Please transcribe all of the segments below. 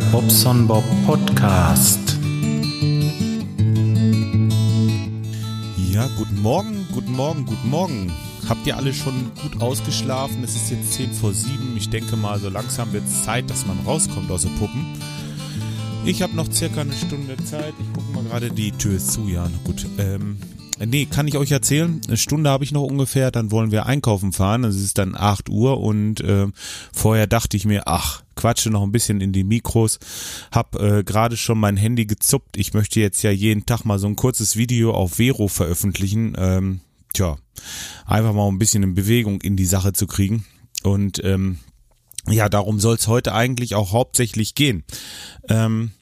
Bobson Bob Podcast. Ja, guten Morgen, guten Morgen, guten Morgen. Habt ihr alle schon gut ausgeschlafen? Es ist jetzt 10 vor 7. Ich denke mal, so langsam wird es Zeit, dass man rauskommt aus den Puppen. Ich habe noch circa eine Stunde Zeit. Ich gucke mal gerade, die Tür ist zu, ja, gut. Ähm, nee, kann ich euch erzählen. Eine Stunde habe ich noch ungefähr, dann wollen wir einkaufen fahren. Es ist dann 8 Uhr und äh, vorher dachte ich mir, ach, quatsche noch ein bisschen in die Mikros. Hab äh, gerade schon mein Handy gezuppt. Ich möchte jetzt ja jeden Tag mal so ein kurzes Video auf Vero veröffentlichen. Ähm, tja, einfach mal ein bisschen in Bewegung in die Sache zu kriegen. Und ähm, ja, darum soll es heute eigentlich auch hauptsächlich gehen. Ähm,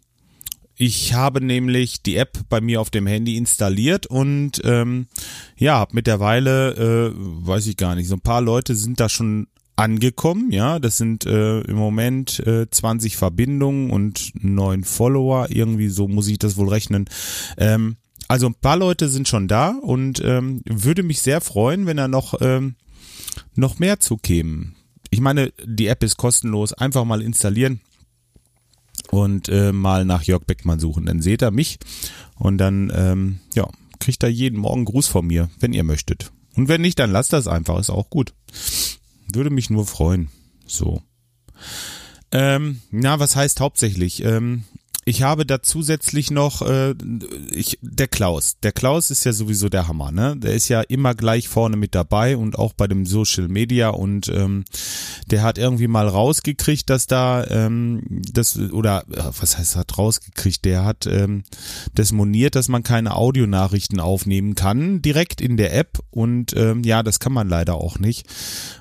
ich habe nämlich die App bei mir auf dem Handy installiert und ähm, ja, habe mittlerweile, äh, weiß ich gar nicht, so ein paar Leute sind da schon angekommen, ja, das sind äh, im Moment äh, 20 Verbindungen und neun Follower, irgendwie so muss ich das wohl rechnen. Ähm, also ein paar Leute sind schon da und ähm, würde mich sehr freuen, wenn da noch ähm, noch mehr zukämen. Ich meine, die App ist kostenlos, einfach mal installieren und äh, mal nach Jörg Beckmann suchen. Dann seht ihr mich und dann ähm, ja, kriegt er jeden Morgen Gruß von mir, wenn ihr möchtet. Und wenn nicht, dann lasst das einfach, ist auch gut. Würde mich nur freuen. So. Ähm, na, was heißt hauptsächlich? Ähm, ich habe da zusätzlich noch äh, ich, der Klaus. Der Klaus ist ja sowieso der Hammer, ne? Der ist ja immer gleich vorne mit dabei und auch bei dem Social Media und ähm, der hat irgendwie mal rausgekriegt, dass da ähm, das oder äh, was heißt hat rausgekriegt? Der hat ähm, das moniert, dass man keine Audionachrichten aufnehmen kann direkt in der App und ähm, ja, das kann man leider auch nicht.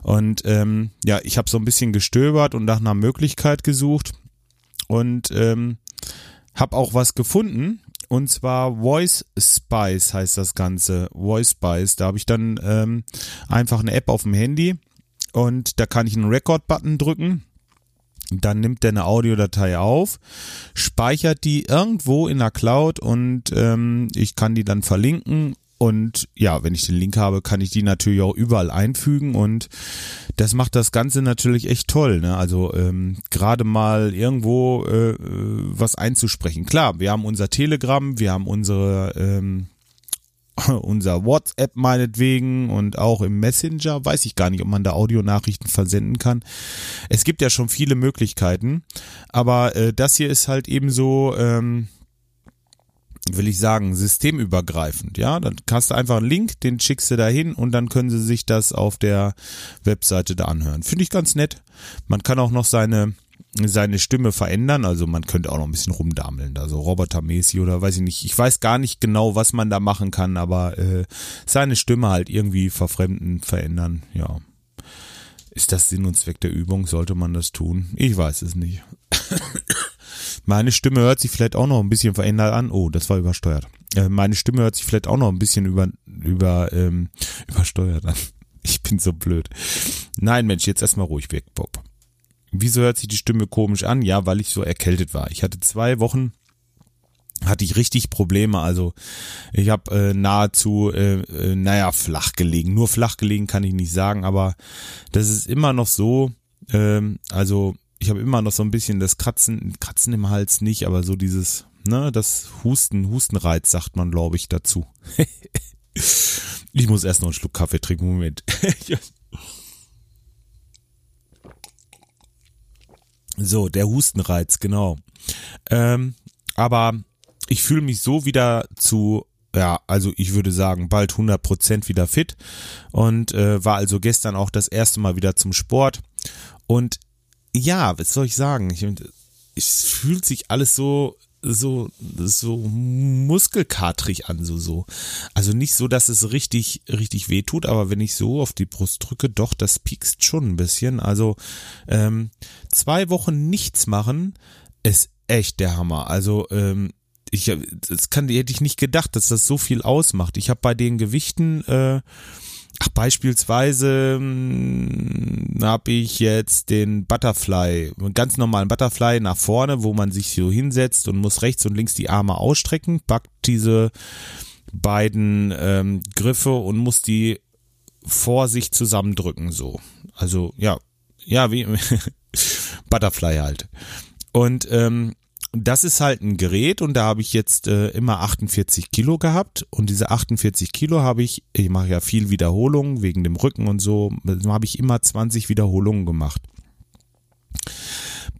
Und ähm, ja, ich habe so ein bisschen gestöbert und nach einer Möglichkeit gesucht und ähm, hab auch was gefunden und zwar Voice Spice heißt das Ganze. Voice Spice. Da habe ich dann ähm, einfach eine App auf dem Handy und da kann ich einen Record-Button drücken. Dann nimmt der eine Audiodatei auf, speichert die irgendwo in der Cloud und ähm, ich kann die dann verlinken und ja, wenn ich den Link habe, kann ich die natürlich auch überall einfügen und das macht das Ganze natürlich echt toll. Ne? Also ähm, gerade mal irgendwo äh, was einzusprechen. Klar, wir haben unser Telegram, wir haben unsere ähm, unser WhatsApp meinetwegen und auch im Messenger. Weiß ich gar nicht, ob man da Audionachrichten versenden kann. Es gibt ja schon viele Möglichkeiten, aber äh, das hier ist halt eben so. Ähm, will ich sagen, systemübergreifend, ja. Dann hast du einfach einen Link, den schickst du da hin und dann können sie sich das auf der Webseite da anhören. Finde ich ganz nett. Man kann auch noch seine seine Stimme verändern, also man könnte auch noch ein bisschen rumdameln, da so robotermäßig oder weiß ich nicht. Ich weiß gar nicht genau, was man da machen kann, aber äh, seine Stimme halt irgendwie verfremden, verändern, ja. Ist das Sinn und Zweck der Übung? Sollte man das tun? Ich weiß es nicht. Meine Stimme hört sich vielleicht auch noch ein bisschen verändert an. Oh, das war übersteuert. Äh, meine Stimme hört sich vielleicht auch noch ein bisschen über, über, ähm, übersteuert an. Ich bin so blöd. Nein, Mensch, jetzt erstmal ruhig weg, Bob. Wieso hört sich die Stimme komisch an? Ja, weil ich so erkältet war. Ich hatte zwei Wochen hatte ich richtig Probleme. Also ich habe äh, nahezu, äh, äh, naja, flach gelegen. Nur flach gelegen kann ich nicht sagen, aber das ist immer noch so. Ähm, also ich habe immer noch so ein bisschen das Kratzen, Kratzen im Hals nicht, aber so dieses, ne, das Husten, Hustenreiz sagt man, glaube ich, dazu. ich muss erst noch einen Schluck Kaffee trinken, Moment. so, der Hustenreiz, genau. Ähm, aber ich fühle mich so wieder zu ja, also ich würde sagen, bald 100% wieder fit und äh, war also gestern auch das erste Mal wieder zum Sport und ja, was soll ich sagen? Ich, es fühlt sich alles so so so muskelkatrig an so so. Also nicht so dass es richtig richtig weh tut aber wenn ich so auf die Brust drücke doch das piekst schon ein bisschen. Also ähm, zwei Wochen nichts machen ist echt der Hammer. Also ähm, ich das kann hätte ich nicht gedacht dass das so viel ausmacht. Ich habe bei den Gewichten äh, beispielsweise hm, habe ich jetzt den Butterfly, einen ganz normalen Butterfly nach vorne, wo man sich so hinsetzt und muss rechts und links die Arme ausstrecken, packt diese beiden ähm, Griffe und muss die vor sich zusammendrücken, so. Also ja, ja, wie Butterfly halt. Und ähm, das ist halt ein Gerät und da habe ich jetzt äh, immer 48 Kilo gehabt und diese 48 Kilo habe ich, ich mache ja viel Wiederholungen wegen dem Rücken und so, habe ich immer 20 Wiederholungen gemacht.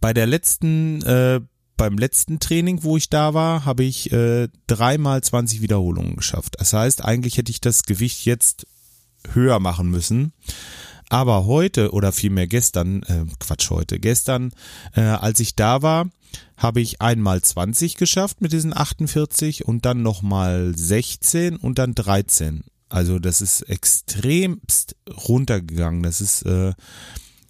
Bei der letzten, äh, beim letzten Training, wo ich da war, habe ich äh, dreimal 20 Wiederholungen geschafft. Das heißt, eigentlich hätte ich das Gewicht jetzt höher machen müssen. Aber heute oder vielmehr gestern, äh, Quatsch heute, gestern, äh, als ich da war, habe ich einmal 20 geschafft mit diesen 48 und dann nochmal 16 und dann 13. Also das ist extremst runtergegangen. Das ist äh,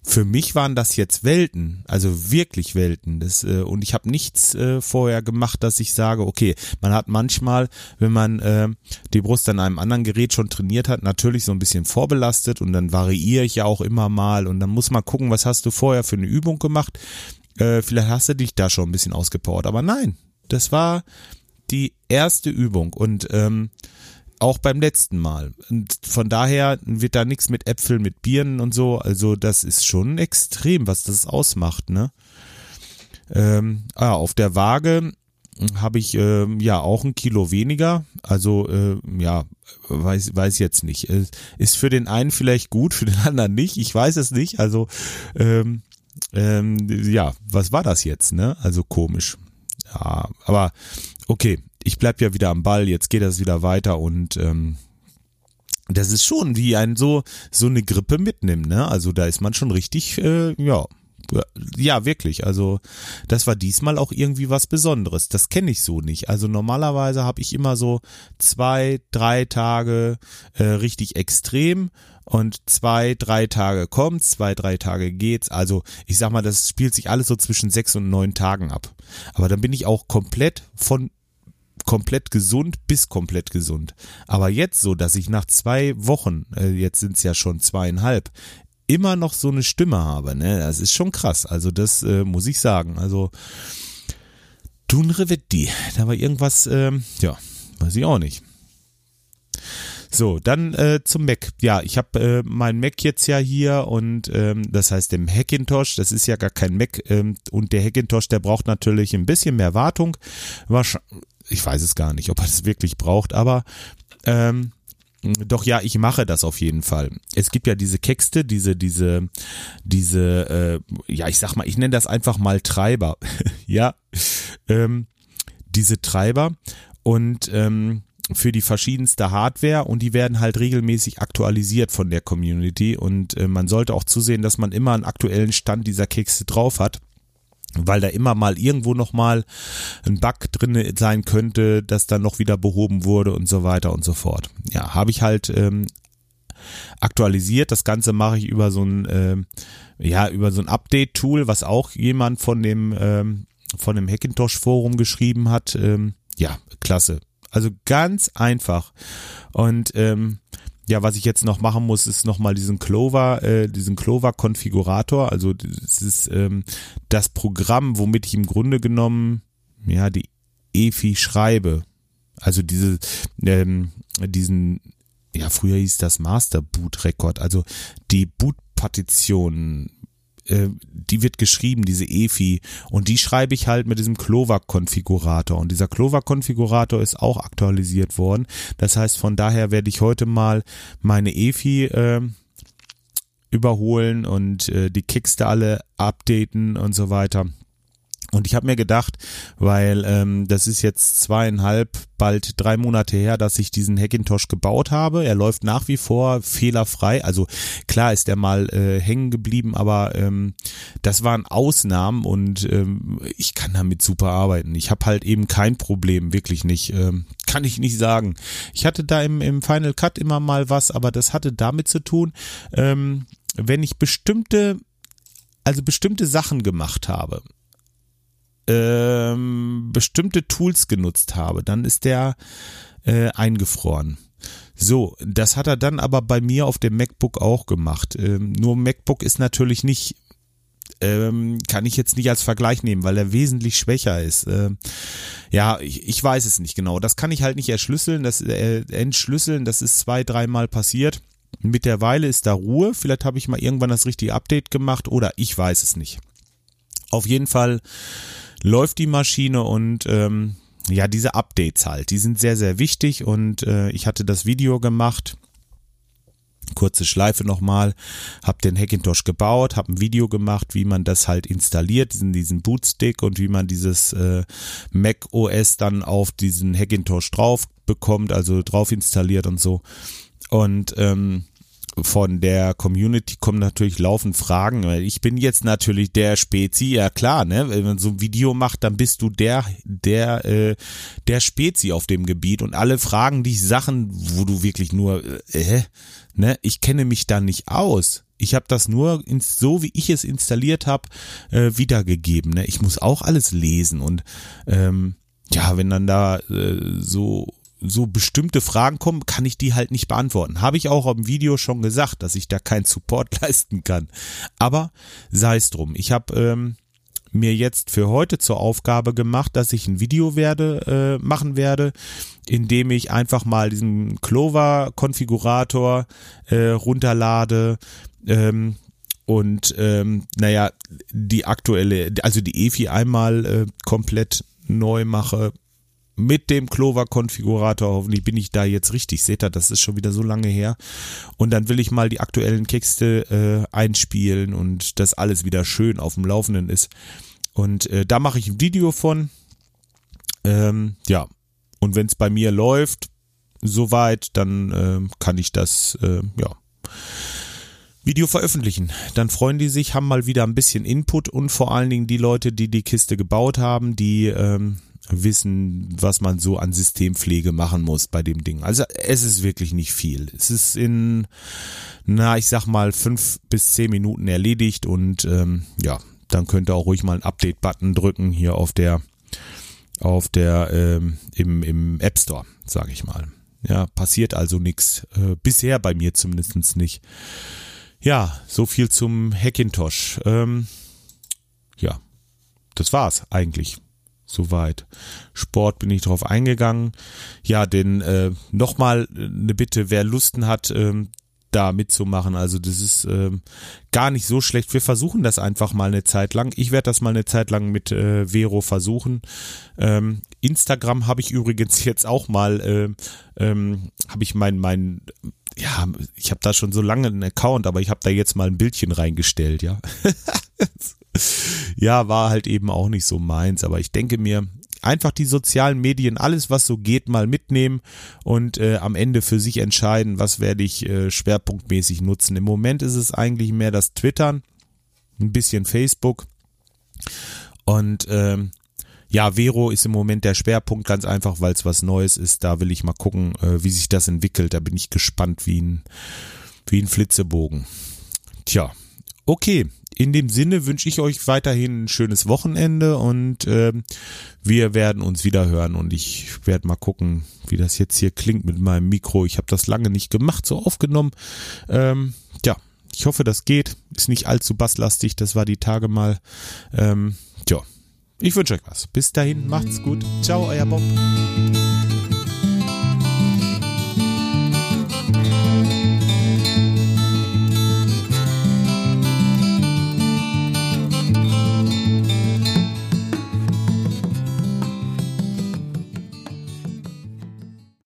für mich waren das jetzt Welten, also wirklich Welten. Das, äh, und ich habe nichts äh, vorher gemacht, dass ich sage, okay, man hat manchmal, wenn man äh, die Brust an einem anderen Gerät schon trainiert hat, natürlich so ein bisschen vorbelastet und dann variiere ich ja auch immer mal und dann muss man gucken, was hast du vorher für eine Übung gemacht. Äh, vielleicht hast du dich da schon ein bisschen ausgepowert, aber nein, das war die erste Übung und ähm, auch beim letzten Mal. Und von daher wird da nichts mit Äpfeln, mit Birnen und so. Also das ist schon extrem, was das ausmacht, ne? Ähm, ah, auf der Waage habe ich ähm, ja auch ein Kilo weniger. Also äh, ja, weiß weiß jetzt nicht. Ist für den einen vielleicht gut, für den anderen nicht. Ich weiß es nicht. Also ähm, ähm, ja, was war das jetzt? Ne? Also komisch. Ja, aber okay ich bleib ja wieder am Ball, jetzt geht das wieder weiter und ähm, das ist schon wie ein so so eine Grippe mitnimmt, ne? Also da ist man schon richtig, äh, ja, ja, wirklich. Also das war diesmal auch irgendwie was Besonderes. Das kenne ich so nicht. Also normalerweise habe ich immer so zwei, drei Tage äh, richtig extrem und zwei, drei Tage kommt's, zwei, drei Tage geht's. Also ich sag mal, das spielt sich alles so zwischen sechs und neun Tagen ab. Aber dann bin ich auch komplett von komplett gesund bis komplett gesund. Aber jetzt so, dass ich nach zwei Wochen, äh, jetzt sind es ja schon zweieinhalb, immer noch so eine Stimme habe, ne? Das ist schon krass. Also das äh, muss ich sagen. Also Dunrevetti, da war irgendwas, ähm, ja, weiß ich auch nicht. So, dann äh, zum Mac. Ja, ich habe äh, mein Mac jetzt ja hier und ähm, das heißt dem Hackintosh, das ist ja gar kein Mac ähm, und der Hackintosh, der braucht natürlich ein bisschen mehr Wartung. Ich weiß es gar nicht, ob er das wirklich braucht, aber ähm, doch ja, ich mache das auf jeden Fall. Es gibt ja diese Kexte, diese, diese, diese, äh, ja, ich sag mal, ich nenne das einfach mal Treiber. ja, ähm, diese Treiber und ähm, für die verschiedenste Hardware und die werden halt regelmäßig aktualisiert von der Community und äh, man sollte auch zusehen, dass man immer einen aktuellen Stand dieser Kekse drauf hat weil da immer mal irgendwo noch mal ein Bug drin sein könnte, das dann noch wieder behoben wurde und so weiter und so fort. Ja, habe ich halt ähm, aktualisiert. Das Ganze mache ich über so ein äh, ja über so ein Update-Tool, was auch jemand von dem ähm, von dem Hackintosh Forum geschrieben hat. Ähm, ja, klasse. Also ganz einfach und ähm, ja, was ich jetzt noch machen muss, ist nochmal diesen Clover, äh, diesen Clover-Konfigurator. Also das ist ähm, das Programm, womit ich im Grunde genommen ja die EFI schreibe. Also diese, ähm, diesen, ja, früher hieß das Master Boot Record, also die Boot-Partition äh, die wird geschrieben, diese EFI, und die schreibe ich halt mit diesem Clover-Konfigurator. Und dieser Clover-Konfigurator ist auch aktualisiert worden. Das heißt, von daher werde ich heute mal meine EFI äh, überholen und äh, die Kickste alle updaten und so weiter. Und ich habe mir gedacht, weil ähm, das ist jetzt zweieinhalb, bald drei Monate her, dass ich diesen Hackintosh gebaut habe. Er läuft nach wie vor fehlerfrei. Also klar ist er mal äh, hängen geblieben, aber ähm, das waren Ausnahmen und ähm, ich kann damit super arbeiten. Ich habe halt eben kein Problem, wirklich nicht. Ähm, kann ich nicht sagen. Ich hatte da im, im Final Cut immer mal was, aber das hatte damit zu tun, ähm, wenn ich bestimmte also bestimmte Sachen gemacht habe ähm, bestimmte Tools genutzt habe, dann ist der äh, eingefroren. So, das hat er dann aber bei mir auf dem MacBook auch gemacht. Ähm, nur MacBook ist natürlich nicht, ähm, kann ich jetzt nicht als Vergleich nehmen, weil er wesentlich schwächer ist. Ähm, ja, ich, ich weiß es nicht genau. Das kann ich halt nicht erschlüsseln, das äh, entschlüsseln. Das ist zwei, dreimal passiert. Mittlerweile ist da Ruhe. Vielleicht habe ich mal irgendwann das richtige Update gemacht oder ich weiß es nicht. Auf jeden Fall läuft die Maschine und ähm, ja, diese Updates halt, die sind sehr, sehr wichtig und äh, ich hatte das Video gemacht kurze Schleife nochmal, habe den Hackintosh gebaut, habe ein Video gemacht, wie man das halt installiert, diesen, diesen Bootstick und wie man dieses äh, Mac OS dann auf diesen Hackintosh drauf bekommt, also drauf installiert und so. Und ähm, von der Community kommen natürlich laufend Fragen. Ich bin jetzt natürlich der Spezi, ja klar, ne? Wenn man so ein Video macht, dann bist du der, der, äh, der Spezi auf dem Gebiet und alle fragen dich Sachen, wo du wirklich nur, äh, ne? Ich kenne mich da nicht aus. Ich habe das nur ins, so, wie ich es installiert habe, äh, wiedergegeben. Ne? Ich muss auch alles lesen und ähm, ja, wenn dann da äh, so so bestimmte Fragen kommen, kann ich die halt nicht beantworten. Habe ich auch im Video schon gesagt, dass ich da keinen Support leisten kann. Aber sei es drum. Ich habe ähm, mir jetzt für heute zur Aufgabe gemacht, dass ich ein Video werde äh, machen werde, in dem ich einfach mal diesen Clover-Konfigurator äh, runterlade. Ähm, und ähm, naja, die aktuelle, also die EFI einmal äh, komplett neu mache, mit dem Clover-Konfigurator. Hoffentlich bin ich da jetzt richtig. Seht ihr, das ist schon wieder so lange her. Und dann will ich mal die aktuellen Texte äh, einspielen und das alles wieder schön auf dem Laufenden ist. Und äh, da mache ich ein Video von. Ähm, ja. Und wenn es bei mir läuft, soweit, dann äh, kann ich das, äh, ja. Video veröffentlichen. Dann freuen die sich, haben mal wieder ein bisschen Input und vor allen Dingen die Leute, die die Kiste gebaut haben, die ähm, wissen, was man so an Systempflege machen muss bei dem Ding. Also es ist wirklich nicht viel. Es ist in, na, ich sag mal, fünf bis zehn Minuten erledigt und ähm, ja, dann könnt ihr auch ruhig mal einen Update-Button drücken hier auf der, auf der, ähm, im, im App Store, sage ich mal. Ja, passiert also nichts. Äh, bisher bei mir zumindest nicht. Ja, so viel zum Hackintosh. Ähm, ja, das war's eigentlich soweit. Sport bin ich drauf eingegangen. Ja, denn äh, nochmal eine Bitte, wer Lusten hat, ähm, da mitzumachen. Also das ist ähm, gar nicht so schlecht. Wir versuchen das einfach mal eine Zeit lang. Ich werde das mal eine Zeit lang mit äh, Vero versuchen. Ähm, Instagram habe ich übrigens jetzt auch mal, äh, ähm, habe ich mein, mein, ja, ich habe da schon so lange einen Account, aber ich habe da jetzt mal ein Bildchen reingestellt, ja. ja, war halt eben auch nicht so meins, aber ich denke mir, einfach die sozialen Medien, alles was so geht, mal mitnehmen und äh, am Ende für sich entscheiden, was werde ich äh, schwerpunktmäßig nutzen. Im Moment ist es eigentlich mehr das Twittern, ein bisschen Facebook und ähm, ja, Vero ist im Moment der Schwerpunkt, ganz einfach, weil es was Neues ist. Da will ich mal gucken, äh, wie sich das entwickelt. Da bin ich gespannt wie ein, wie ein Flitzebogen. Tja, okay in dem Sinne wünsche ich euch weiterhin ein schönes Wochenende und äh, wir werden uns wieder hören und ich werde mal gucken, wie das jetzt hier klingt mit meinem Mikro. Ich habe das lange nicht gemacht, so aufgenommen. Ähm, ja, ich hoffe, das geht. Ist nicht allzu basslastig, das war die Tage mal. Ähm, tja, ich wünsche euch was. Bis dahin, macht's gut. Ciao, euer Bob.